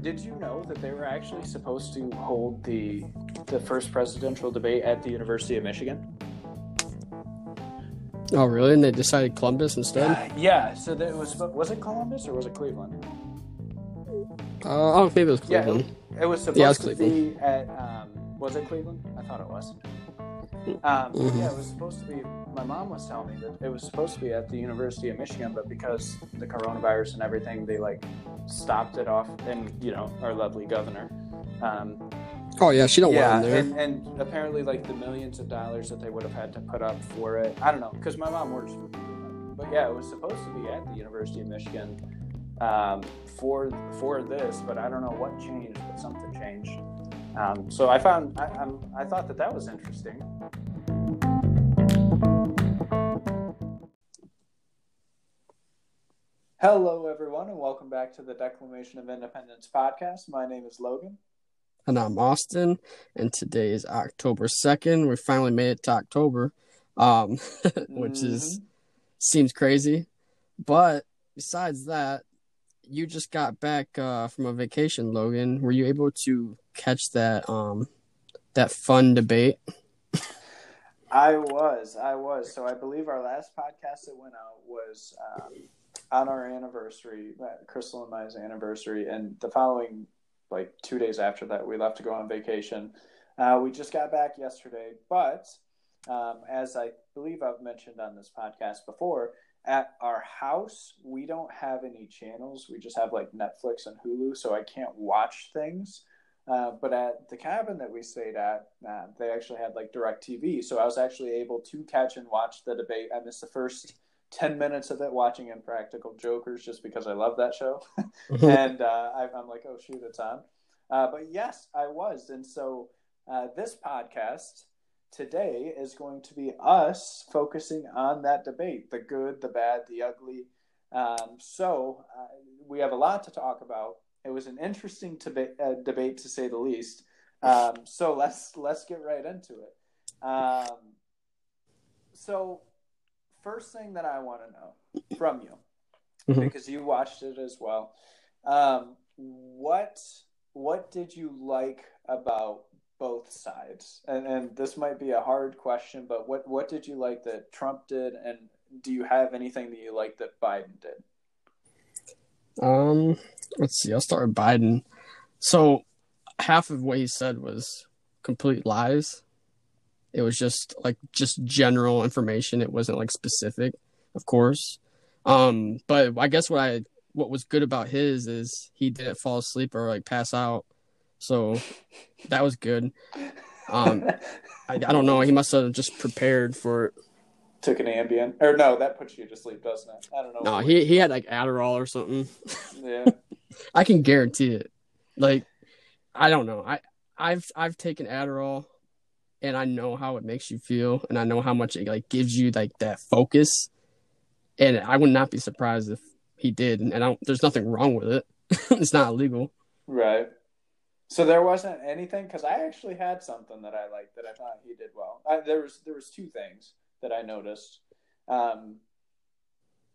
did you know that they were actually supposed to hold the the first presidential debate at the University of Michigan? Oh, really? And they decided Columbus instead? Uh, yeah. So that was was it Columbus or was it Cleveland? Uh, oh, maybe it was Cleveland. Yeah, Cleveland. it was supposed Yeah, it was to be at. Um, was it Cleveland? I thought it was. Um. Yeah, it was supposed to be. My mom was telling me that it was supposed to be at the University of Michigan, but because the coronavirus and everything, they like stopped it off. And you know, our lovely governor. Um, Oh, yeah, she don't yeah, want there. and, and apparently, like the millions of dollars that they would have had to put up for it. I don't know, because my mom works. for But yeah, it was supposed to be at the University of Michigan um, for for this, but I don't know what changed, but something changed. Um, so I found I, I thought that that was interesting. Hello, everyone, and welcome back to the Declamation of Independence podcast. My name is Logan. And I'm Austin, and today is October 2nd. We finally made it to October, um, which is seems crazy. But besides that, you just got back uh, from a vacation, Logan. Were you able to catch that um, that fun debate? I was, I was. So I believe our last podcast that went out was um, on our anniversary, uh, Crystal and Maya's anniversary, and the following, like two days after that, we left to go on vacation. Uh, we just got back yesterday, but um, as I believe I've mentioned on this podcast before, at our house we don't have any channels. We just have like Netflix and Hulu, so I can't watch things. Uh, but at the cabin that we stayed at, uh, they actually had like DirecTV. So I was actually able to catch and watch the debate. I missed the first 10 minutes of it watching Impractical Jokers just because I love that show. and uh, I, I'm like, oh, shoot, it's on. Uh, but yes, I was. And so uh, this podcast today is going to be us focusing on that debate the good, the bad, the ugly. Um, so uh, we have a lot to talk about. It was an interesting deba- uh, debate to say the least. Um, so let's let's get right into it. Um, so first thing that I want to know from you, Mhm. because you watched it as well, um, what what did you like about both sides? And, and this might be a hard question, but what what did you like that Trump did, and do you have anything that you like that Biden did? Um, let's see. I'll start with Biden. So half of what he said was complete lies. It was just like just general information. It wasn't like specific, of course. Um, but I guess what I what was good about his is he didn't fall asleep or like pass out. So that was good. Um, I, I don't know. He must have just prepared for it. Took an Ambien, or no, that puts you to sleep, doesn't it? I don't know. No, he he had like Adderall or something. yeah. I can guarantee it. Like, I don't know. I I've I've taken Adderall, and I know how it makes you feel, and I know how much it like gives you like that focus. And I would not be surprised if he did. And I don't. There's nothing wrong with it. it's not illegal. Right. So there wasn't anything because I actually had something that I liked that I thought he did well. I, there was there was two things that I noticed, um,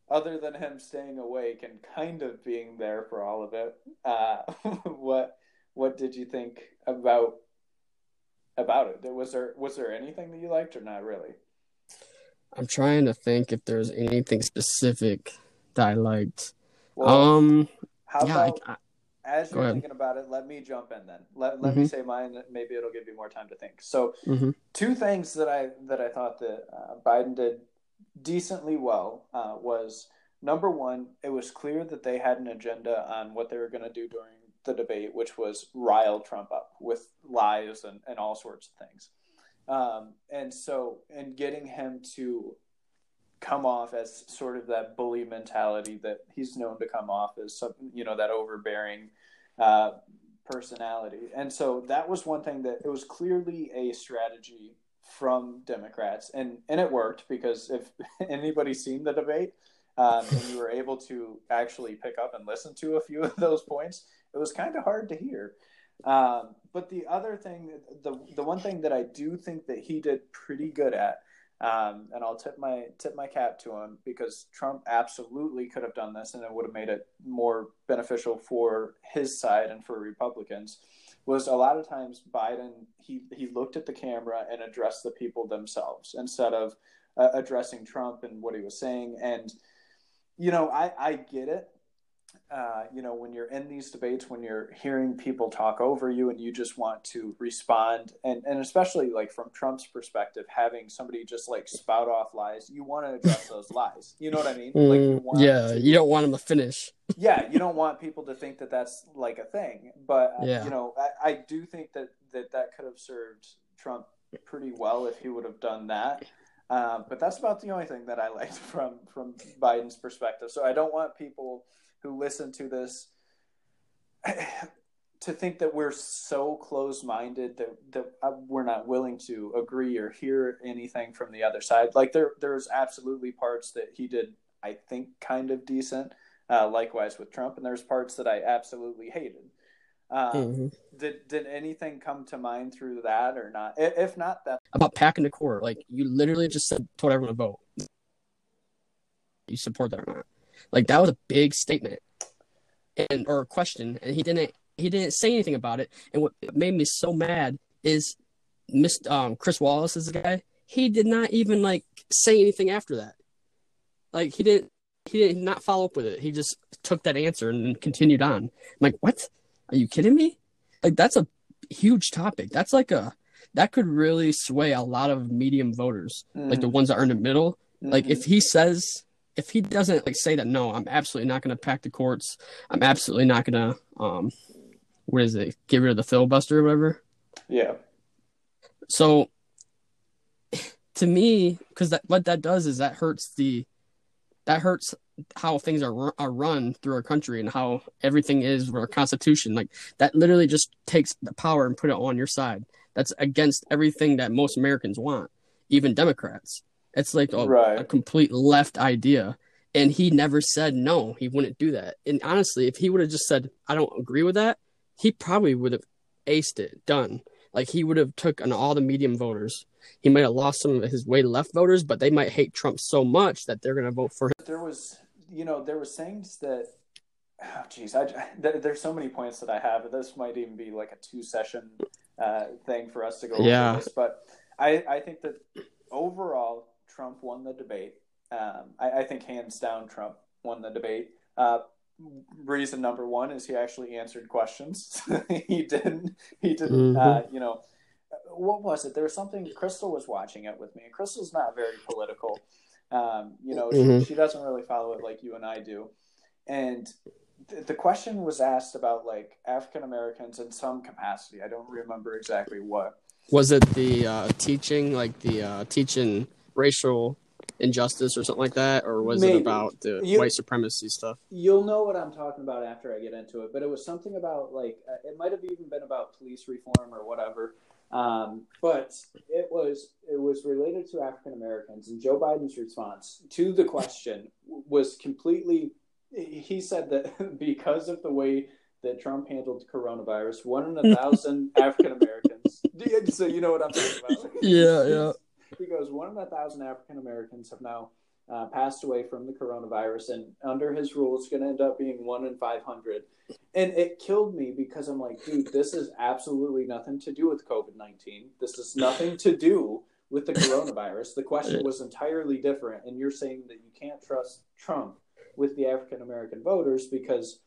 other than him staying awake and kind of being there for all of it. Uh, what what did you think about about it? Was there was there anything that you liked or not really? I'm trying to think if there's anything specific that I liked. Well, um. how Yeah. About I, as you're thinking about it, let me jump in then. Let let me Mhm. say mine. Maybe it'll give you more time to think. So. mhm. two things that I that I thought that uh, Biden did decently well uh, was number one, it was clear that they had an agenda on what they were going to do during the debate, which was rile Trump up with lies and, and all sorts of things. Um, and so, and getting him to come off as sort of that bully mentality that he's known to come off as, some, you know, that overbearing uh, personality. And so that was one thing that it was clearly a strategy from Democrats, and and it worked because if anybody's seen the debate. Um, and you were able to actually pick up and listen to a few of those points. It was kind of hard to hear, um, but the other thing, the the one thing that I do think that he did pretty good at, Um, and I'll tip my tip my cap to him because Trump absolutely could have done this, and it would have made it more beneficial for his side and for Republicans. Was a lot of times Biden he he looked at the camera and addressed the people themselves instead of uh, addressing Trump and what he was saying. And you know, I I get it uh, you know, when you're in these debates, when you're hearing people talk over you and you just want to respond, and, and especially like from Trump's perspective, having somebody just like spout off lies, you want to address those lies. You know what I mean? Mm, like you want yeah, to, you don't want them to finish. yeah, you don't want people to think that that's like a thing. But, uh, Yeah. you know, I, I do think that, that that could have served Trump pretty well if he would have done that. Um, but that's about the only thing that I liked from from Biden's perspective. So I don't want people who listen to this to think that we're so close-minded that that we're not willing to agree or hear anything from the other side. Like there there's absolutely parts that he did I think kind of decent. Uh, likewise with Trump, and there's parts that I absolutely hated. Um, Mhm. Did did anything come to mind through that or not? If not, that About packing the court, like you literally just said, told everyone to vote. You support that or not? Like that was a big statement, and or a question, and he didn't he didn't say anything about it. And what made me so mad is, Miss um, Chris Wallace is the guy. He did not even like say anything after that. Like he didn't he did not follow up with it. He just took that answer and continued on. I'm like, what? Are you kidding me? Like that's a huge topic. That's like a that could really sway a lot of medium voters, like the ones that are in the middle. Like Mhm. if he says if he doesn't like say that no, I'm absolutely not going to pack the courts. I'm absolutely not going to um what is it? Get rid of the filibuster or whatever. yeah, So to me, because that what that does is that hurts the that hurts how things are are run through our country and how everything is with our constitution. Like that literally just takes the power and put it on your side. That's against everything that most Americans want, even Democrats. It's like a, Right. a complete left idea. And he never said no, he wouldn't do that. And honestly, if he would have just said, I don't agree with that, he probably would have aced it, done. Like he would have took on all the medium voters. He might have lost some of his way left voters, but they might hate Trump so much that they're going to vote for him. there was you know there was things that oh geez I, there, there's so many points that i have this might even be like a two session uh, thing for us to go Yeah. over this but I, I think that overall trump won the debate um, I, I think hands down trump won the debate uh, reason number one is he actually answered questions he didn't he didn't uh, you know what was it there was something crystal was watching it with me and crystal's not very political um, you know, Mhm. she, she doesn't really follow it like you and I do. And th- the question was asked about like African Americans in some capacity. I don't remember exactly what. Was it the uh, teaching, like the uh, teaching racial injustice or something like that, or was Maybe. it about the You- white supremacy stuff? You'll know what I'm talking about after I get into it, but it was something about like uh, it might have even been about police reform or whatever. Um, but it was it was related to African Americans, and Joe Biden's response to the question was completely. He said that because of the way that Trump handled coronavirus, one in a thousand African Americans. So you know what I'm talking about. Yeah, yeah. He goes, one in a thousand African Americans have now uh, passed away from the coronavirus, and under his rule, it's going to end up being one in 500. And it killed me because I'm like, dude, this is absolutely nothing to do with COVID 19. This is nothing to do with the coronavirus. The question was entirely different. And you're saying that you can't trust Trump with the African American voters because,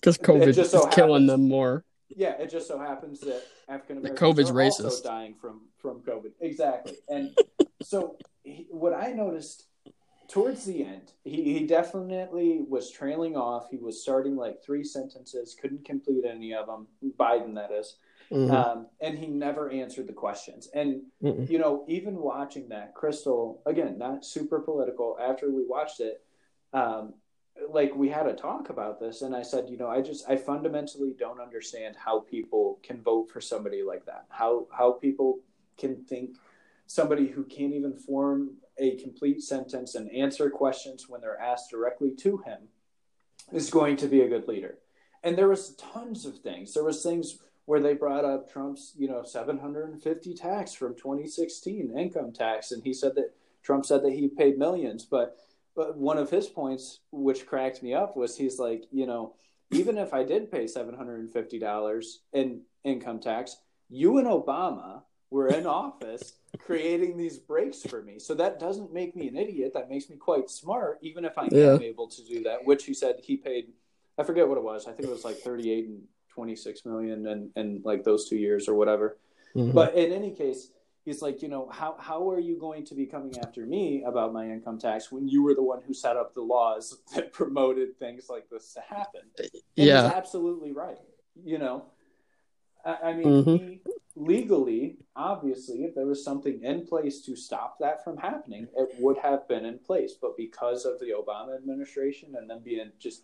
Because COVID just is so killing them more. Yeah, it just so happens that African Americans COVID's are also racist. dying from, from COVID. Exactly. And so he, what I noticed towards the end, he, he definitely was trailing off. He was starting like three sentences, couldn't complete any of them. Biden, that is. Mhm. Um, and he never answered the questions. And, Mm-mm. you know, even watching that, Crystal, again, not super political, after we watched it, um, like we had a talk about this, and I said, you know, I just, I fundamentally don't understand how people can vote for somebody like that. How, how people can think somebody who can't even form a complete sentence and answer questions when they're asked directly to him is going to be a good leader. And there was tons of things. There was things where they brought up Trump's, you know, 750 tax from 2016 income tax, and he said that Trump said that he paid millions, but one of his points, which cracked me up, was he's like, you know, even if I did pay $750 in income tax, you and Obama were in office creating these breaks for me. So that doesn't make me an idiot. That makes me quite smart, even if I yeah. am able to do that, which he said he paid, I forget what it was. I think it was like 38 and 26 million and, and like those two years or whatever. Mm-hmm. But in any case, he's like, you know, how how are you going to be coming after me about my income tax when you were the one who set up the laws that promoted things like this to happen? And yeah, he's absolutely right. You know, I, I mean, mm-hmm. he legally, obviously, if there was something in place to stop that from happening, it would have been in place. But because of the Obama administration and them being just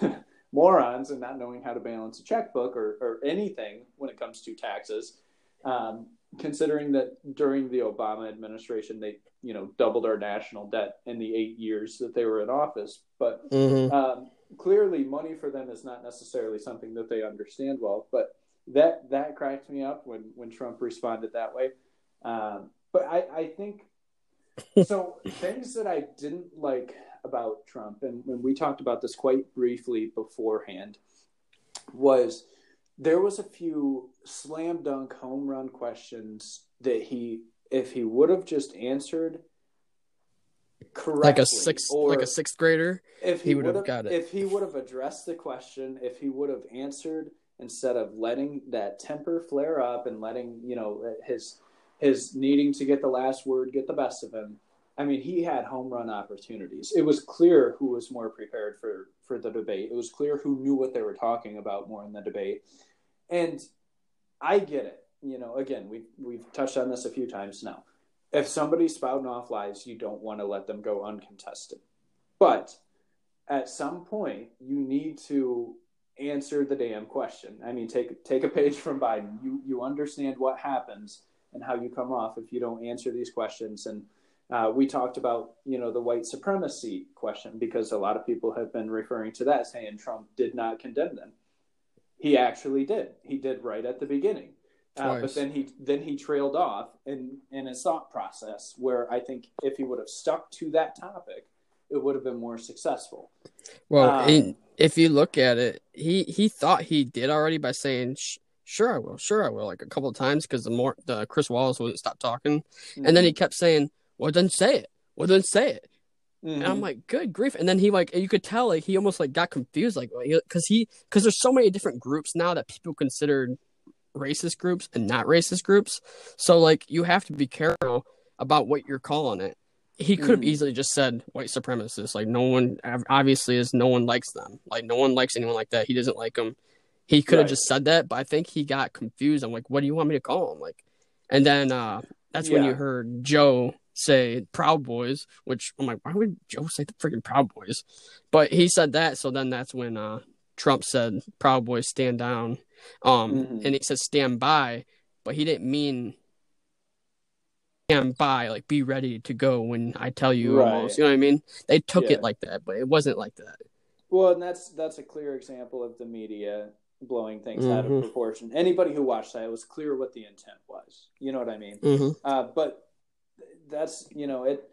morons and not knowing how to balance a checkbook or, or anything when it comes to taxes, um, considering that during the Obama administration they you know doubled our national debt in the eight years that they were in office, but mm-hmm. um, clearly money for them is not necessarily something that they understand well. But that that cracked me up when when Trump responded that way. Um, but I, I think so. things that I didn't like about Trump, and when we talked about this quite briefly beforehand, was there was a few slam dunk home run questions that he if he would have just answered correctly like a sixth like a sixth grader if he, he would have got it. if he would have addressed the question if he would have answered instead of letting that temper flare up and letting you know his his needing to get the last word get the best of him. I mean he had home run opportunities. It was clear who was more prepared for for the debate it was clear who knew what they were talking about more in the debate and I get it. You know, again, we we've touched on this a few times now. If somebody's spouting off lies, you don't want to let them go uncontested. But at some point, you need to answer the damn question. I mean, take take a page from Biden. You you understand what happens and how you come off if you don't answer these questions. And uh, we talked about you know the white supremacy question because a lot of people have been referring to that, saying Trump did not condemn them. He actually did. He did right at the beginning. Uh, but then he then he trailed off in in his thought process where I think if he would have stuck to that topic, it would have been more successful. Well, um, if you look at it, he he thought he did already by saying sure I will, sure I will, like a couple of times because the more the Chris Wallace wouldn't stop talking, mm-hmm. and then he kept saying, "Well, then say it. Well, then say it." Mm-hmm. And I'm mm-hmm. like, good grief. And then he like, you could tell like he almost like got confused, like, because he, because there's so many different groups now that people consider racist groups and not racist groups. So like, you have to be careful about what you're calling it. He could have mm-hmm. easily just said white supremacists. Like, no one obviously is no one likes them. Like, no one likes anyone like that. He doesn't like them. He could have right. just said that, but I think he got confused. I'm like, what do you want me to call him? Like, and then uh that's yeah. when you heard Joe say Proud Boys, which I'm like, why would Joe say the freaking Proud Boys? But he said that, so then that's when uh, Trump said Proud Boys stand down, um, mm-hmm. and he said stand by, but he didn't mean stand by, like be ready to go when I tell you right. almost. You know what I mean? They took yeah. it like that, but it wasn't like that. Well, and that's that's a clear example of the media blowing things mm-hmm. out of mm-hmm. proportion. Anybody who watched that, it was clear what the intent was. You know what I mean? Mm-hmm. Uh, but that's you know it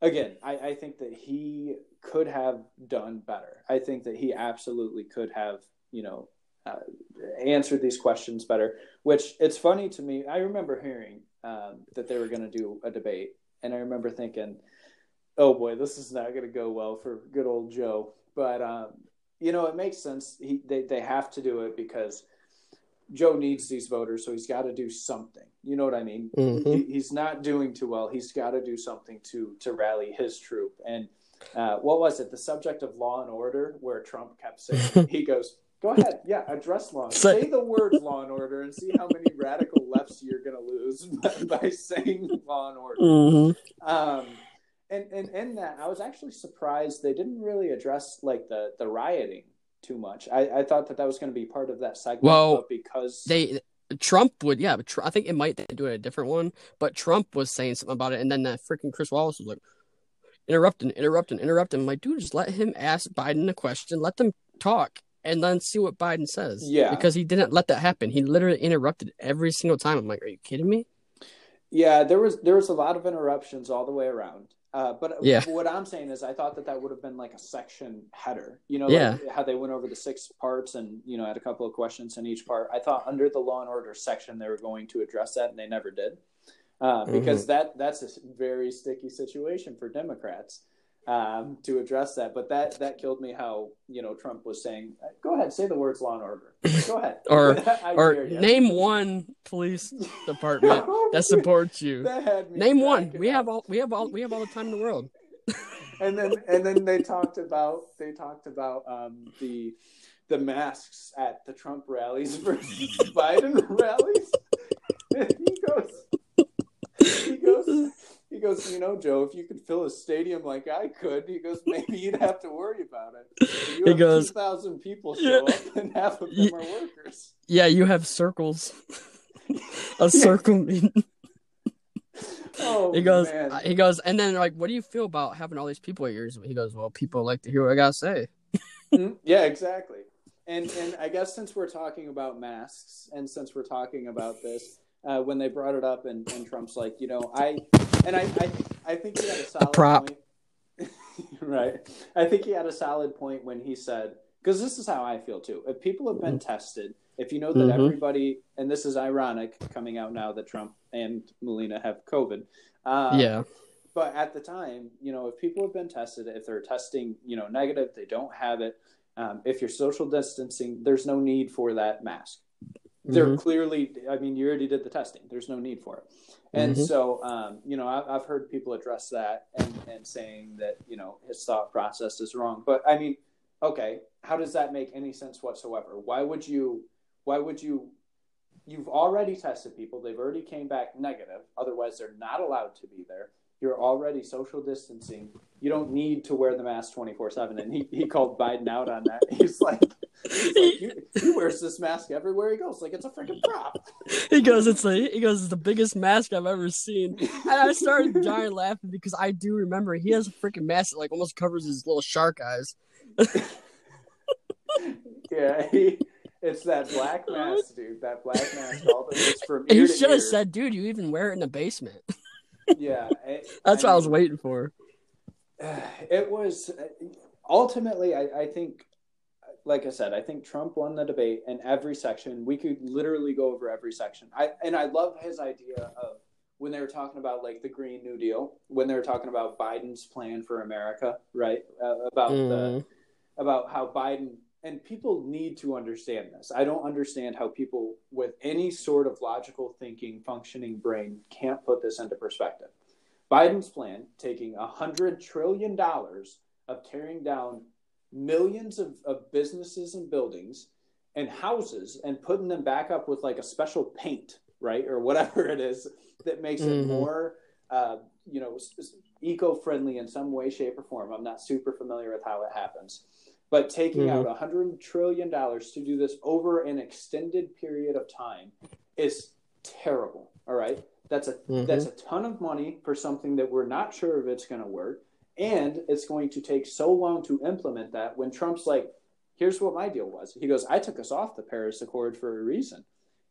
again I, I think that he could have done better. I think that he absolutely could have you know uh, answered these questions better which it's funny to me. I remember hearing um, that they were going to do a debate and i remember thinking oh boy this is not going to go well for good old joe. But um, you know it makes sense. He, they, they have to do it because Joe needs these voters, so he's got to do something. You know what I mean? Mm-hmm. He, he's not doing too well. He's got to do something to to rally his troop. And uh, what was it? The subject of law and order, where Trump kept saying, he goes, "Go ahead, yeah, address law. Say the words law and order, and see how many radical lefts you're going to lose by, by, saying law and order." Mm-hmm. Um, and and in that, I was actually surprised they didn't really address like the the rioting too much. I, I thought that that was going to be part of that segment. Well, because they Trump would, yeah, but Tr- I think it might do a different one. But Trump was saying something about it, and then that freaking Chris Wallace was like interrupting, interrupting, interrupting. I'm like, dude, just let him ask Biden a question, let them talk, and then see what Biden says. Yeah. Because he didn't let that happen. He literally interrupted every single time. I'm like, are you kidding me? Yeah, there was there was a lot of interruptions all the way around. Uh, but Yeah. what I'm saying is, I thought that that would have been like a section header. You know, Yeah. like how they went over the six parts and you know had a couple of questions in each part. I thought under the law and order section they were going to address that, and they never did, uh, because that that's a very sticky situation for Democrats um, to address that. But that that killed me. How you know Trump was saying, "Go ahead, say the words law and order. Go ahead." Or- Or name one police department that supports you. That had me Name one. We have all we have all we have all the time in the world. and then and then they talked about they talked about um, the the masks at the Trump rallies versus Biden rallies. And he goes, he goes, he goes. You know, Joe, if you could fill a stadium like I could, he goes, maybe you'd have to worry about it. You He have goes, thousand people show Yeah. up, and half of them Yeah. are workers. Yeah, you have circles. A circle. Oh, He goes, man. he goes, and then like, what do you feel about having all these people at yours? He goes, well, people like to hear what I gotta say. Mhm. yeah, exactly. And and I guess since we're talking about masks, and since we're talking about this, uh, when they brought it up, and, and Trump's like, you know, I and I I think I think he had a solid prop. point. right. I think he had a solid point when he said, because this is how I feel too. If people have been tested, if you know that Mhm. everybody, and this is ironic coming out now that Trump and Melania have COVID. Uh, yeah, but at the time, you know, if people have been tested, if they're testing, you know, negative, they don't have it. Um, if you're social distancing, there's no need for that mask. They're Mhm. clearly, I mean, you already did the testing. There's no need for it. And Mhm. so, um, you know, I've, I've heard people address that and, and saying that, you know, his thought process is wrong. But I mean, okay, how does that make any sense whatsoever? Why would you, why would you, you've already tested people. They've already came back negative. Otherwise, they're not allowed to be there. You're already social distancing. You don't need to wear the mask 24 7. And he, he called Biden out on that. He's like, he's like he, he wears this mask everywhere he goes. Like it's a freaking prop. he goes, it's like he goes, it's the biggest mask I've ever seen. And I started dying laughing because I do remember he has a freaking mask that like almost covers his little shark eyes. Yeah, he, it's that black mask, dude. That black mask. All the, it's from ear He should have said, dude, you even wear it in the basement. Yeah, it- That's what I was waiting for. It was ultimately, I, I think, like I said, I think Trump won the debate in every section. We could literally go over every section. I and I love his idea of when they were talking about like the Green New Deal, when they were talking about Biden's plan for America, right? Uh, about the Mm. about how Biden and people need to understand this. I don't understand how people with any sort of logical thinking, functioning brain can't put this into perspective. Biden's plan, taking a hundred trillion dollars of tearing down millions of, of businesses and buildings and houses and putting them back up with like a special paint, right, or whatever it is that makes it Mhm. more, uh, you know, s- eco-friendly in some way, shape, or form. I'm not super familiar with how it happens, but taking Mhm. out a hundred trillion dollars to do this over an extended period of time is terrible. All right, that's a Mhm. that's a ton of money for something that we're not sure if it's going to work, and it's going to take so long to implement that. When Trump's like, "Here's what my deal was," he goes, "I took us off the Paris Accord for a reason."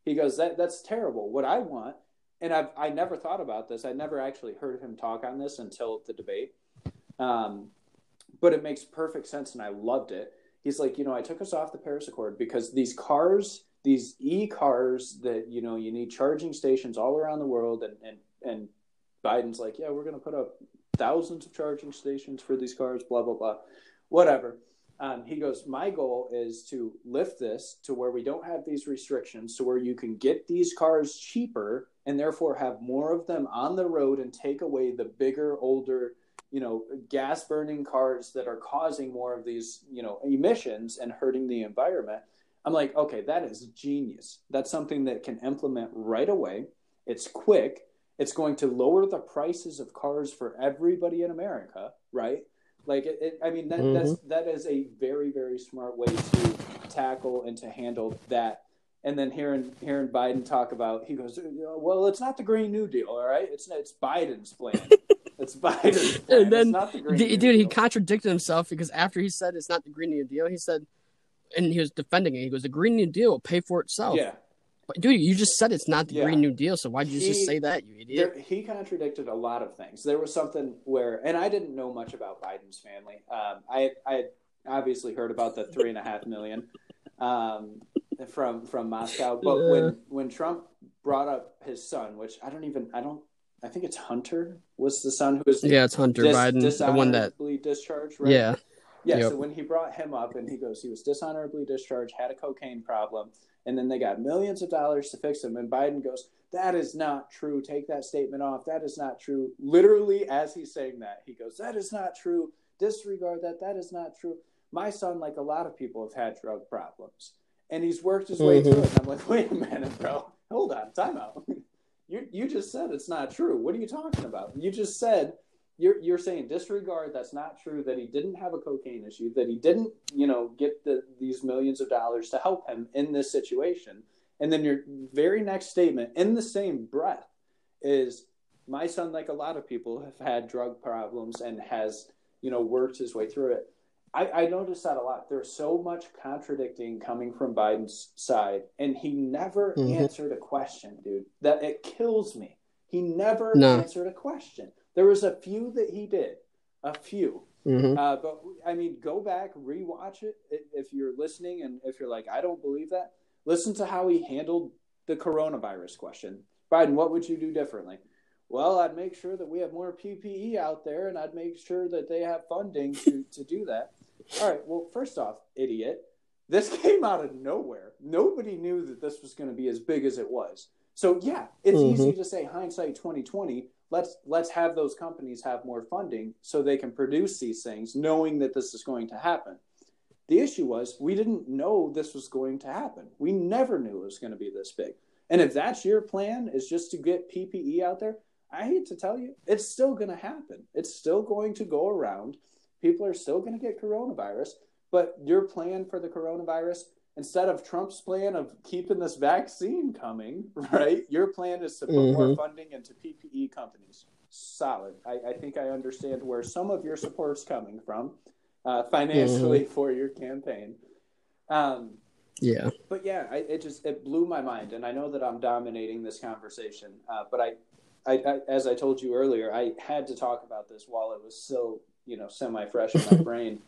He goes, "That that's terrible. What I want." And I've I never thought about this. I never actually heard him talk on this until the debate. Um, but it makes perfect sense and I loved it. He's like, you know, I took us off the Paris Accord because these cars, these e cars that, you know, you need charging stations all around the world and and, and Biden's like, yeah, we're gonna put up thousands of charging stations for these cars, blah blah blah. Whatever. Um, he goes, my goal is to lift this to where we don't have these restrictions, to where you can get these cars cheaper and therefore have more of them on the road and take away the bigger, older, you know, gas burning cars that are causing more of these, you know, emissions and hurting the environment. I'm like, okay, that is genius. That's something that can implement right away. It's quick. It's going to lower the prices of cars for everybody in America, right? Like, it, it, I mean, that, Mhm. that's that is a very, very smart way to tackle and to handle that. And then hearing hearing Biden talk about, he goes, "Well, it's not the Green New Deal, all right. It's it's Biden's plan. it's Biden's plan. And then the D- dude, he contradicted himself because after he said it's not the Green New Deal, he said, and he was defending it. He goes, "The Green New Deal will pay for itself." Yeah, But dude, you just said it's not the Yeah. Green New Deal, so why did you He- just say that, you idiot? there, he contradicted a lot of things. There was something where, and I didn't know much about Biden's family. Um, I I had obviously heard about the three and a half million um, from from Moscow, but Yeah. when when Trump brought up his son, which I don't even I don't I think it's Hunter was the son who was yeah, it's Hunter dis- Biden, the one that. dishonorably discharged. Right? Yeah, Yeah, Yep. so when he brought him up and he goes, he was dishonorably discharged, had a cocaine problem, and then they got millions of dollars to fix him. And Biden goes, That is not true. Take that statement off. That is not true. Literally, as he's saying that, he goes, That is not true. Disregard that. That is not true. My son, like a lot of people, have had drug problems. And he's worked his way Mhm. through it. And I'm like, Wait a minute, bro. Hold on. Time out. You, you just said it's not true. What are you talking about? You just said you're you're saying disregard that's not true that he didn't have a cocaine issue that he didn't you know get the these millions of dollars to help him in this situation and then your very next statement in the same breath is my son like a lot of people have had drug problems and has you know worked his way through it I, I noticed that a lot. There's so much contradicting coming from Biden's side, and he never Mhm. answered a question, dude. That it kills me. He never No. answered a question. There was a few that he did, a few. hmm Uh, but I mean, go back, rewatch it if you're listening, and if you're like, I don't believe that. Listen to how he handled the coronavirus question. Biden, what would you do differently? Well, I'd make sure that we have more PPE out there, and I'd make sure that they have funding to to do that. All right. Well, first off, idiot, this came out of nowhere. Nobody knew that this was going to be as big as it was. So yeah, it's Mhm. easy to say hindsight 2020. Let's let's have those companies have more funding so they can produce these things, knowing that this is going to happen. The issue was we didn't know this was going to happen. We never knew it was going to be this big. And if that's your plan is just to get PPE out there, I hate to tell you, it's still going to happen. It's still going to go around. People are still going to get coronavirus. But your plan for the coronavirus, instead of Trump's plan of keeping this vaccine coming, right? Your plan is to put more Mhm. funding into PPE companies. Solid. I, I think I understand where some of your support's coming from uh, financially for your campaign. Um, Yeah. but yeah, I, it just it blew my mind, and I know that I'm dominating this conversation. Uh, but I, I, I, as I told you earlier, I had to talk about this while it was still, you know, semi fresh in my brain.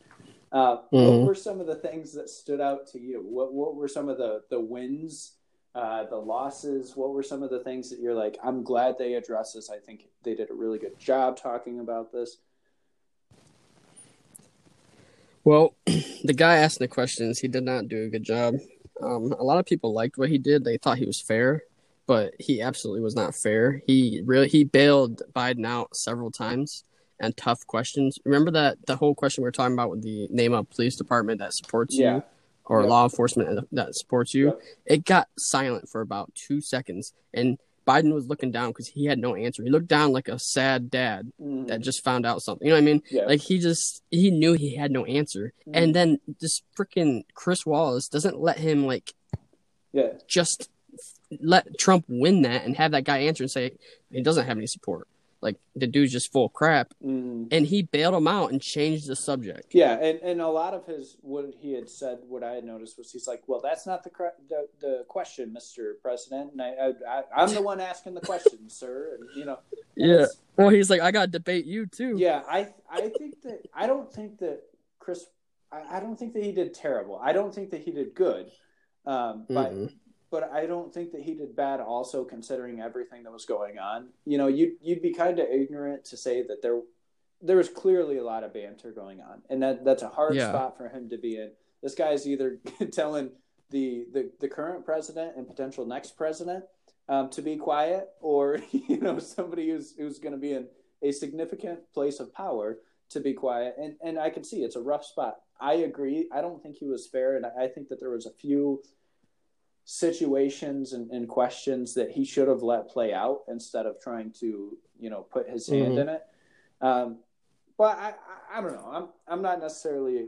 Uh, What Mhm. were some of the things that stood out to you? What What were some of the the wins, uh, the losses? What were some of the things that you're like? I'm glad they addressed this. I think they did a really good job talking about this. Well, the guy asking the questions, he did not do a good job. Um, a lot of people liked what he did. They thought he was fair, but he absolutely was not fair. He really he bailed Biden out several times and tough questions. Remember that the whole question we were talking about with the name of police department that supports Yeah. you or Yep. law enforcement that supports you. Yep. It got silent for about two seconds, and Biden was looking down because he had no answer. He looked down like a sad dad Mhm. that just found out something. You know what I mean? yeah. Like he just he knew he had no answer, Mhm. and then this freaking Chris Wallace doesn't let him like yeah. just let Trump win that and have that guy answer and say he doesn't have any support. Like the dude's just full crap, Mhm. and he bailed him out and changed the subject. Yeah, and, and a lot of his what he had said, what I had noticed was he's like, "Well, that's not the the, the question, Mister President, and I, I, I I'm the one asking the question, sir." And you know, Yeah. Well, he's like, I got to debate you too. yeah. I I think that I don't think that Chris, I, I don't think that he did terrible. I don't think that he did good, um, but Mm-mm. But I don't think that he did bad. Also, considering everything that was going on, you know, you you'd be kind of ignorant to say that there there was clearly a lot of banter going on, and that that's a hard Yeah. spot for him to be in. This guy's either telling the, the the current president and potential next president um, to be quiet, or you know somebody who's who's going to be in a significant place of power to be quiet. And and I can see it's a rough spot. I agree. I don't think he was fair, and I think that there was a few situations and, and questions that he should have let play out instead of trying to you know put his hand Mhm. in it. Um, but I, I I don't know. I'm I'm not necessarily.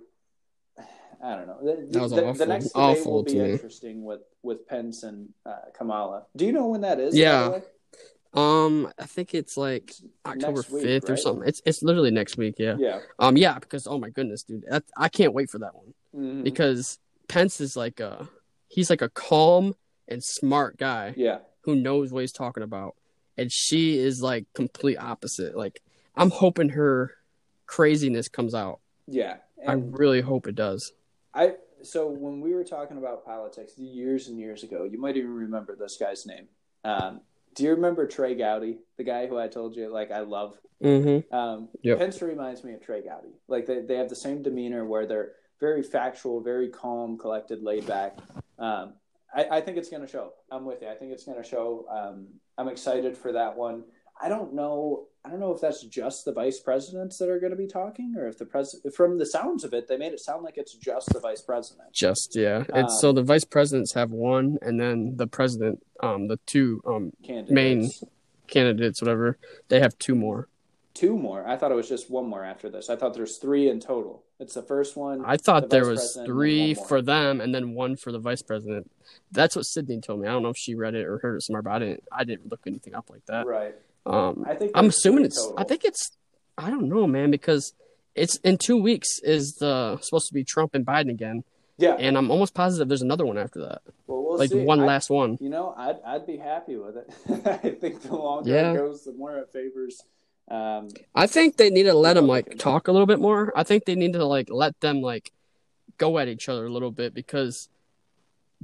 I don't know. The, That was the, awful. the next debate Awful will be me. interesting with with Pence and uh, Kamala. Do you know when that is? Yeah. by the way? Um, I think it's like October fifth or something. It's it's literally next week. Yeah. Yeah. Um. Yeah. Because oh my goodness, dude, that, I can't wait for that one Mhm. because Pence is like a he's like a calm and smart guy Yeah. who knows what he's talking about, and she is like complete opposite. Like I'm hoping her craziness comes out. Yeah. I really hope it does. I so when we were talking about politics years and years ago, you might even remember this guy's name. Um, do you remember Trey Gowdy, the guy who I told you like I love? Mm-hmm. Um, Yep. Pence reminds me of Trey Gowdy. Like they, they have the same demeanor where they're very factual, very calm, collected, laid back. Um, I, I think it's going to show. I'm with you. I think it's going to show. Um, I'm excited for that one. I don't know. I don't know if that's just the vice presidents that are going to be talking, or if the president. From the sounds of it, they made it sound like it's just the vice president. Just yeah. It's so Um, the vice presidents have one, and then the president, um, the two um Candidates. Main. candidates, whatever, they have two more. Two more. I thought it was just one more after this. I thought there's three in total. It's the first one. I thought the there was three for them, and then one for the vice president. That's what Sydney told me. I don't know if she read it or heard it somewhere, but I didn't. I didn't look anything up like that. right. Um, I think I'm assuming it's. total. I think it's. I don't know, man, because it's in two weeks is the supposed to be Trump and Biden again, Yeah. and I'm almost positive there's another one after that, Well, we'll like see. one I- last one. You know, I'd I'd be happy with it. I think the longer Yeah. it goes, the more it favors. Um, I think they need to let them like talk a little bit more. I think they need to like let them like go at each other a little bit because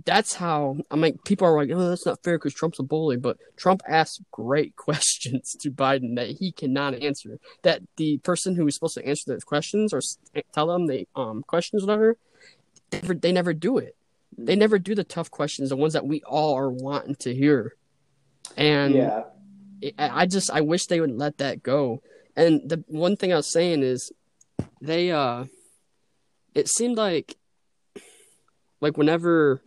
that's how I mean. People are like, "Oh, that's not fair because Trump's a bully," but Trump asks great questions to Biden that he cannot answer. That the person who is supposed to answer those questions or tell them the um questions, whatever, they never, they never do it. They never do the tough questions, the ones that we all are wanting to hear. And yeah, I I just I wish they would let that go. And the one thing I was saying is they uh it seemed like like whenever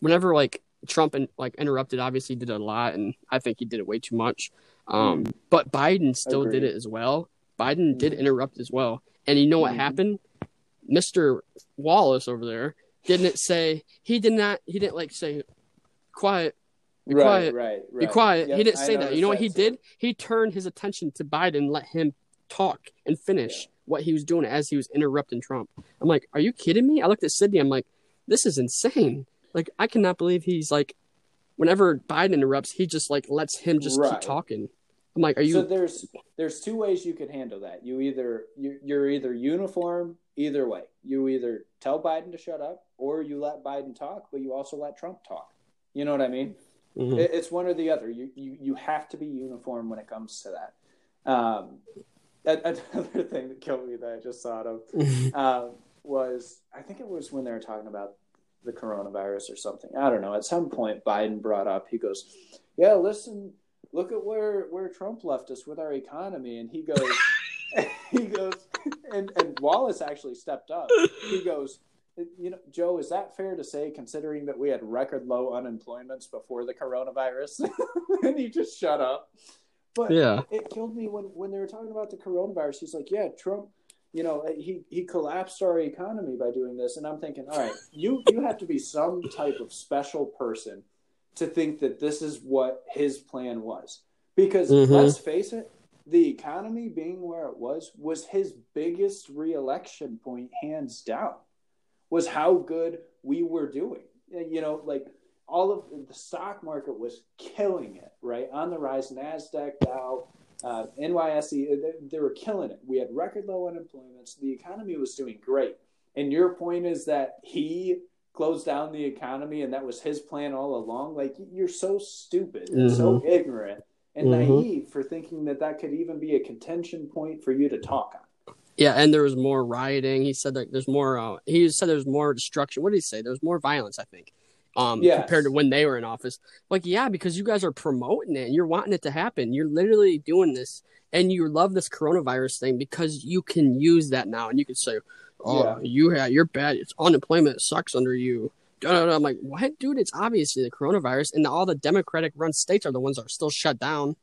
whenever like Trump and like interrupted obviously did a lot and I think he did it way too much. Um but Biden still did it as well. Biden did interrupt as well. And you know what Mhm. happened? Mr. Wallace over there didn't say he did not he didn't like say quiet be right, quiet. right, right. be quiet. Yep, he didn't say that. You know what he that did? He turned his attention to Biden, let him talk and finish what he was doing as he was interrupting Trump. I'm like, are you kidding me? I looked at Sydney. I'm like, this is insane. Like, I cannot believe he's like, whenever Biden interrupts, he just like lets him just keep talking. I'm like, are you? So there's there's two ways you could handle that. You either you, you're either uniform either way. You either tell Biden to shut up, or you let Biden talk, but you also let Trump talk. You know what I mean? Mhm. It- It's one or the other. You, you you have to be uniform when it comes to that. Um, another thing that killed me that I just thought of um, was I think it was when they were talking about the coronavirus or something. I don't know. At some point, Biden brought up. He goes, "Yeah, listen, look at where where Trump left us with our economy," and he goes, he goes, and and Wallace actually stepped up. He goes. You know, Joe, is that fair to say, considering that we had record low unemployments before the coronavirus? and he just shut up. But yeah. it killed me when when they were talking about the coronavirus. He's like, "Yeah, Trump, you know, he he collapsed our economy by doing this." And I'm thinking, all right, you you have to be some type of special person to think that this is what his plan was. Because Mhm. let's face it, the economy being where it was was his biggest reelection point, hands down. Was how good we were doing. You know, like all of the stock market was killing it, right? On the rise, Nasdaq, Dow, uh, NYSE, they, they were killing it. We had record low unemployments. The economy was doing great. And your point is that he closed down the economy and that was his plan all along. Like you're so stupid and so ignorant and Mhm. naive for thinking that that could even be a contention point for you to talk on. Yeah, and there was more rioting. He said that there's more. Uh, he said there's more destruction. What did he say? There's more violence. I think, um, Yes. compared to when they were in office. Like, yeah, because you guys are promoting it and you're wanting it to happen. You're literally doing this, and you love this coronavirus thing because you can use that now, and you can say, "Oh, Yeah. you have you're bad. It's unemployment it sucks under you." I'm like, what, dude? It's obviously the coronavirus, and all the Democratic-run states are the ones that are still shut down.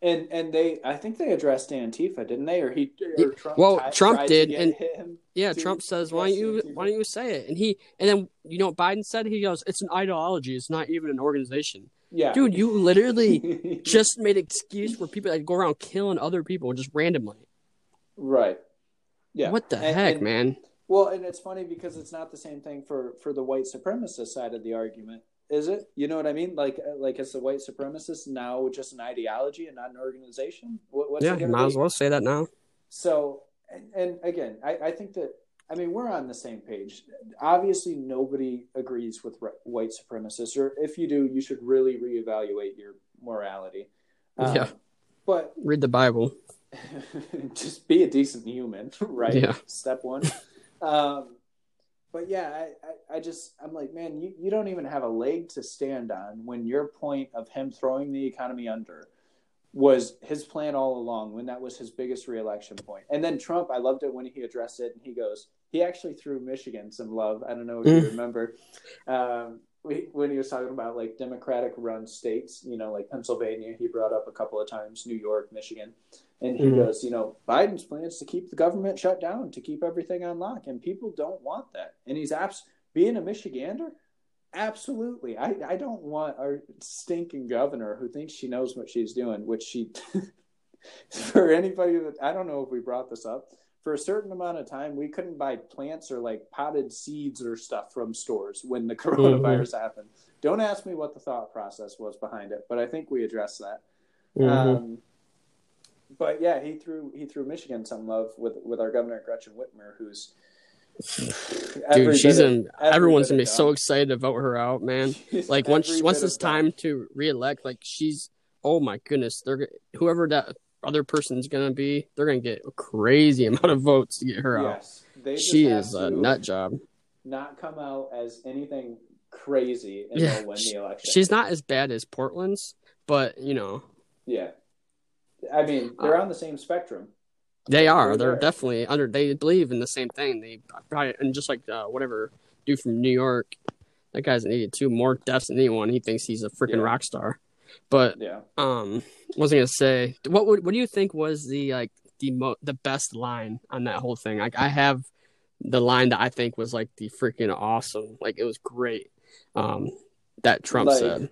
And and they, I think they addressed Antifa, didn't they? Or he, or Trump Well, ti- Trump tried did, and-. Yeah, to Trump says, "Why don't you why don't you say it?" And he and then you know what Biden said? He goes, "It's an ideology. It's not even an organization." Yeah, Dude, you literally just made excuse for people that go around killing other people just randomly. right. Yeah. What the And- heck, and man? Well, and it's funny because it's not the same thing for for the white supremacist side of the argument, is it? You know what I mean? Like uh, like is the white supremacist now just an ideology and not an organization? What, what's yeah, might be? as well say that now. So, and, and again, I, I think that I mean we're on the same page. Obviously, nobody agrees with re- white supremacists, or if you do, you should really reevaluate your morality. Um, Yeah. but Read the Bible. just be a decent human, right? Yeah. Step one. um, but yeah, I, I, I just I'm like, man, you, you don't even have a leg to stand on when your point of him throwing the economy under was his plan all along when that was his biggest reelection point. And then Trump, I loved it when he addressed it and he goes, he actually threw Michigan some love. I don't know if you Mm. remember. Um, we- when he was talking about like democratic run states, you know, like Pennsylvania, he brought up a couple of times, New York, Michigan. And he Mhm. goes, you know, Biden's plans to keep the government shut down, to keep everything on lock, and people don't want that. And he's abs- being a Michigander, absolutely. I, I don't want our stinking governor who thinks she knows what she's doing, which she, for anybody that, I don't know if we brought this up, for a certain amount of time, we couldn't buy plants or like potted seeds or stuff from stores when the coronavirus happened. Don't ask me what the thought process was behind it, but I think we addressed that. Mhm. Um, but yeah, he threw he threw Michigan some love with with our governor Gretchen Whitmer, who's Dude, she's in. Everyone's gonna be so excited to vote her out, man. She's Like once once it's time to reelect, like she's. Oh my goodness, they're whoever that other person's gonna be, they're gonna get a crazy amount of votes to get her out. Yes, just She is a nut job. Not come out as anything crazy and Yeah, win the election. She's not as bad as Portland's, but you know yeah. I mean, they're on the same spectrum. they are. They're They're definitely under. They believe in the same thing. They probably and just like uh, whatever dude from New York, that guy's an idiot too. More deaths than anyone. He thinks he's a freaking Yeah. rock star. But Yeah. um, was I gonna say? What would what do you think was the like the mo- the best line on that whole thing? Like I have the line that I think was like the freaking awesome. Like it was great. Um, that Trump Like, said.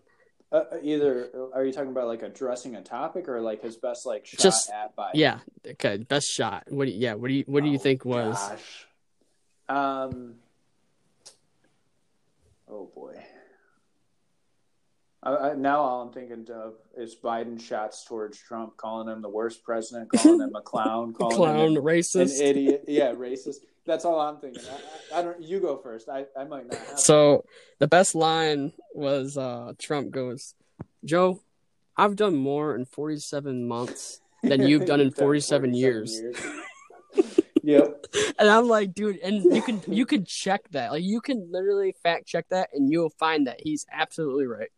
Uh, either are you talking about like addressing a topic or like his best like shot Just- at Biden? Yeah. Okay. Best shot. What? Do you, yeah. What do you What do you Oh, think was? Gosh. Um. Oh boy. I, I, now all I'm thinking of is Biden shots towards Trump, calling him the worst president, calling him a clown, calling Clown, him an, an racist. idiot. Yeah, racist. That's all I'm thinking. I, I, don't. You go first. I, I might not. Have So the best line was uh, Trump goes, Joe, I've done more in 47 months than you've done in 47 years. yep. And I'm like, dude, and you can you can check that. Like you can literally fact check that and you'll find that he's absolutely right.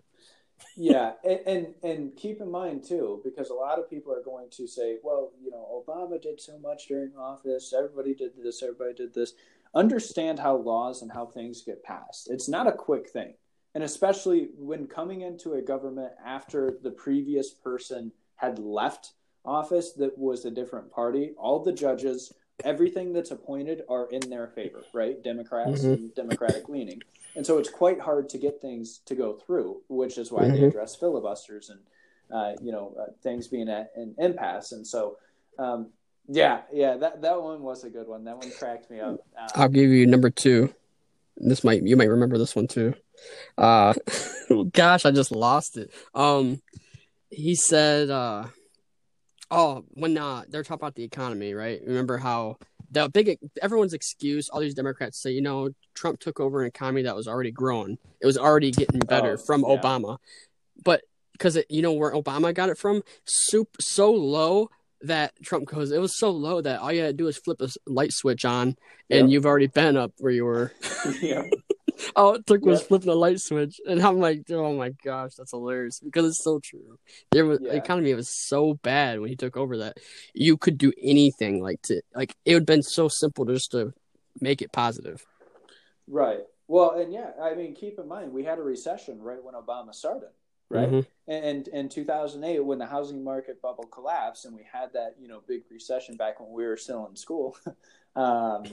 Yeah and, and and keep in mind too because a lot of people are going to say well you know obama did so much during office everybody did this everybody did this. Understand how laws and how things get passed. It's not a quick thing. And especially when coming into a government after the previous person had left office that was a different party all the judges everything that's appointed are in their favor right democrats Mhm. and democratic leaning and so it's quite hard to get things to go through, which is why they Mhm. address filibusters and uh, you know uh, things being at an impasse. And so, um, yeah, yeah, that that one was a good one. That one cracked me up. Um, I'll give you number two. This might you might remember this one too. Uh gosh, I just lost it. Um he said uh oh when uh they're talking about the economy, right? Remember how the big everyone's excuse, all these Democrats say, you know, Trump took over an economy that was already growing. It was already getting better Oh, from yeah. Obama. But because you know where Obama got it from, soup so low that Trump goes, it was so low that all you had to do is flip a light switch on, and Yep. you've already been up where you were. yeah, All it took was flipping a light switch, and I'm like, oh my gosh, that's hilarious because it's so true. There was Yeah. the economy was so bad when he took over that you could do anything like to like it would have been so simple just to make it positive. right. Well, and yeah, I mean, keep in mind we had a recession right when Obama started, right? Mhm. And in 2008, when the housing market bubble collapsed, and we had that you know big recession back when we were still in school. um,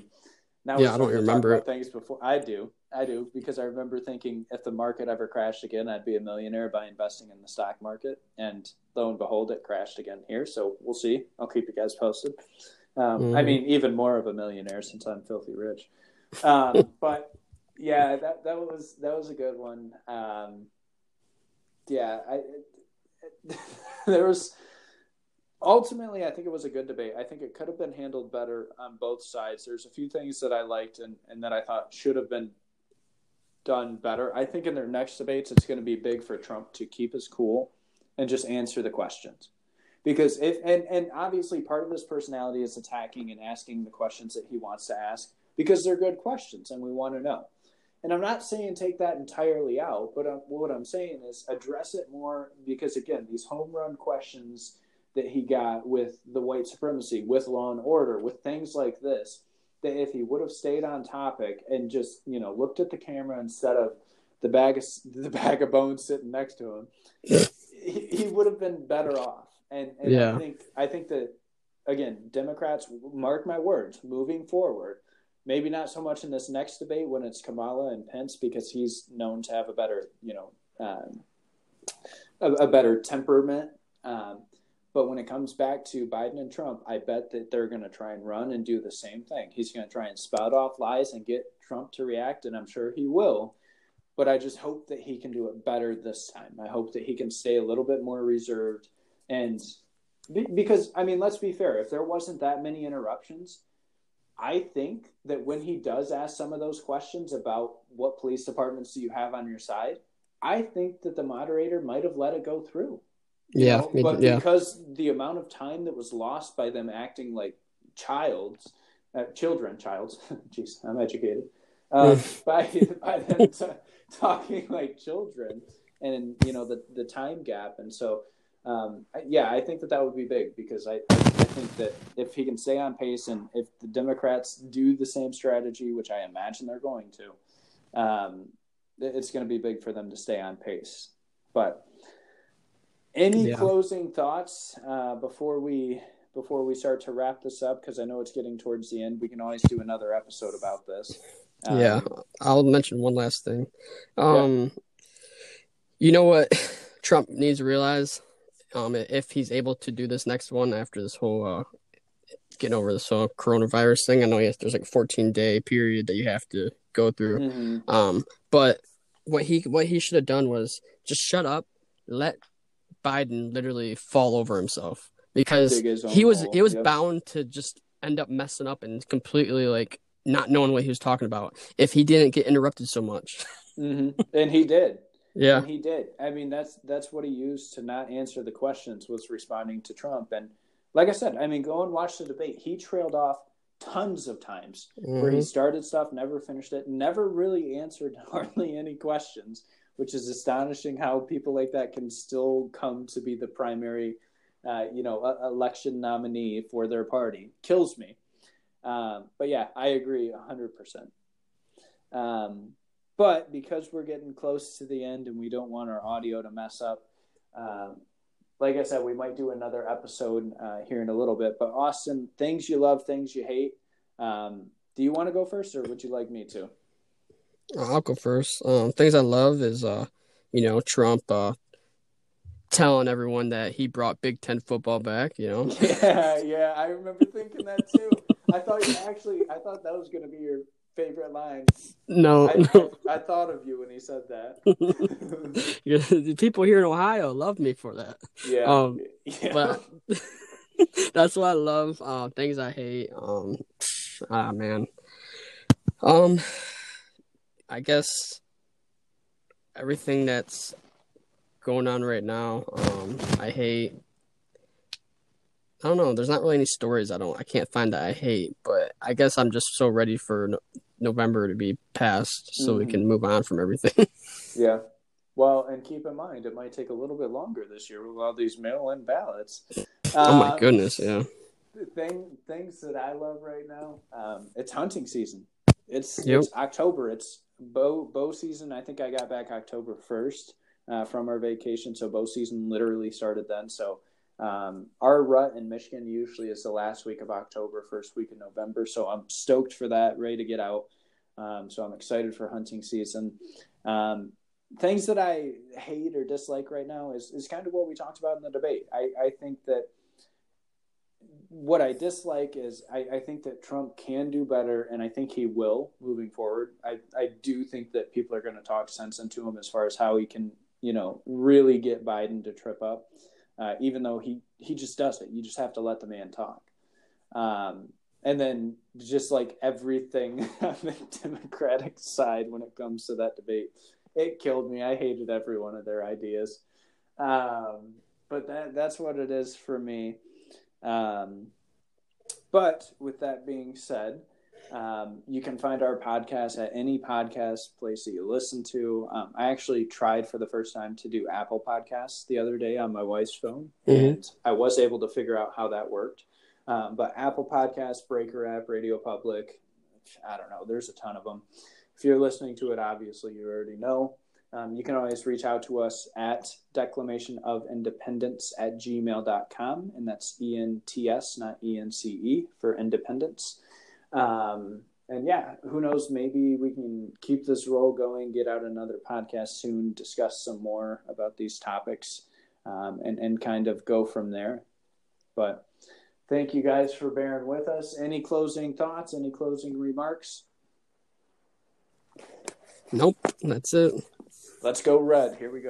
now Yeah, I don't starting to talk remember it. things before. I do, I do, because I remember thinking if the market ever crashed again, I'd be a millionaire by investing in the stock market. And lo and behold, it crashed again here. So we'll see. I'll keep you guys posted. Um, Mhm. I mean, even more of a millionaire since I'm filthy rich. Um, but yeah, that that was that was a good one. Um, yeah, I there was ultimately I think it was a good debate. I think it could have been handled better on both sides. There's a few things that I liked and, and that I thought should have been done better. I think in their next debates it's going to be big for Trump to keep his cool and just answer the questions. Because if and, and obviously part of his personality is attacking and asking the questions that he wants to ask because they're good questions and we want to know. And I'm not saying take that entirely out, but um, what I'm saying is address it more because again, these home run questions that he got with the white supremacy, with law and order, with things like this, that if he would have stayed on topic and just you know looked at the camera instead of the bag of the bag of bones sitting next to him, he, he would have been better off. And, and Yeah. I think I think that again, Democrats mark my words, moving forward. Maybe not so much in this next debate when it's Kamala and Pence because he's known to have a better, you know, um, a, a better temperament. Um, but when it comes back to Biden and Trump, I bet that they're going to try and run and do the same thing. He's going to try and spout off lies and get Trump to react, and I'm sure he will. But I just hope that he can do it better this time. I hope that he can stay a little bit more reserved. And because, I mean, let's be fair, if there wasn't that many interruptions, I think that when he does ask some of those questions about what police departments do you have on your side, I think that the moderator might have let it go through. Yeah, know? but yeah. because the amount of time that was lost by them acting like childs, uh, children, childs, jeez, I'm educated, um, by, by them t- talking like children and, you know, the, the time gap. And so, um, yeah, I think that that would be big because I, I, I think that if he can stay on pace and if the Democrats do the same strategy, which I imagine they're going to, um, it's going to be big for them to stay on pace. But any Yeah. closing thoughts uh, before we before we start to wrap this up? Because I know it's getting towards the end. We can always do another episode about this. Um, yeah, I'll mention one last thing. Um, you know what Trump needs to realize, um, if he's able to do this next one after this whole uh, getting over this whole coronavirus thing. I know yes, there's like a 14 day period that you have to go through. mhm. Um, but what he what he should have done was just shut up, let Biden literally fall over himself because Dig his own he was he was yep. bound to just end up messing up and completely like not knowing what he was talking about if he didn't get interrupted so much. hmm And he did. yeah, And he did. I mean, that's that's what he used to not answer the questions was responding to Trump. And like I said, I mean, go and watch the debate. He trailed off tons of times where he Mhm. started stuff, never finished it, never really answered hardly any questions, which is astonishing how people like that can still come to be the primary, uh, you know, election nominee for their party. Kills me. Um, but yeah, I agree hundred percent. Um, but because we're getting close to the end and we don't want our audio to mess up, um, like I said, we might do another episode uh, here in a little bit. But Austin, things you love, things you hate. Um, do you want to go first, or would you like me to? I'll go first. Um, things I love is uh, you know, Trump uh telling everyone that he brought Big Ten football back. You know, Yeah, yeah, I remember thinking that too. I thought you actually, I thought that was going to be your favorite line. no, I, no. I, I thought of you when he said that. the people here in Ohio love me for that. yeah, Um, yeah. but that's what I love. Uh, things I hate. Um, ah, man. Um, I guess everything that's going on right now. Um, I hate. I don't know. There's not really any stories I don't. I can't find that I hate, but I guess I'm just so ready for no- November to be past, so we Mhm. can move on from everything. Yeah. Well, and keep in mind, it might take a little bit longer this year with all these mail-in ballots. oh my Uh, goodness, yeah. Thing, things that I love right now, um, it's hunting season. It's, Yep. it's October. It's bow bow season. I think I got back October first uh, from our vacation, so bow season literally started then. So um, our rut in Michigan usually is the last week of October, first week of November. So I'm stoked for that, ready to get out. Um, so I'm excited for hunting season. Um, things that I hate or dislike right now is, is kind of what we talked about in the debate. I, I think that what I dislike is I, I think that Trump can do better, and I think he will moving forward. I, I do think that people are going to talk sense into him as far as how he can, you know, really get Biden to trip up, uh, even though he, he just does it. You just have to let the man talk. Um, and then just like everything on the Democratic side when it comes to that debate, it killed me. I hated every one of their ideas. Um, but that that's what it is for me. Um, but with that being said, um, you can find our podcast at any podcast place that you listen to. Um, I actually tried for the first time to do Apple Podcasts the other day on my wife's phone, mm-hmm. and I was able to figure out how that worked. Um, but Apple Podcasts, Breaker app, Radio Public, I don't know. There's a ton of them. If you're listening to it, obviously you already know. Um, you can always reach out to us at declamation of independence at gmail.com, and that's E N T S, not E N C E, for independence. Um, and yeah, who knows? Maybe we can keep this roll going, get out another podcast soon, discuss some more about these topics, um, and, and kind of go from there. But thank you guys for bearing with us. Any closing thoughts? Any closing remarks? Nope, that's it. Let's go red. Here we go.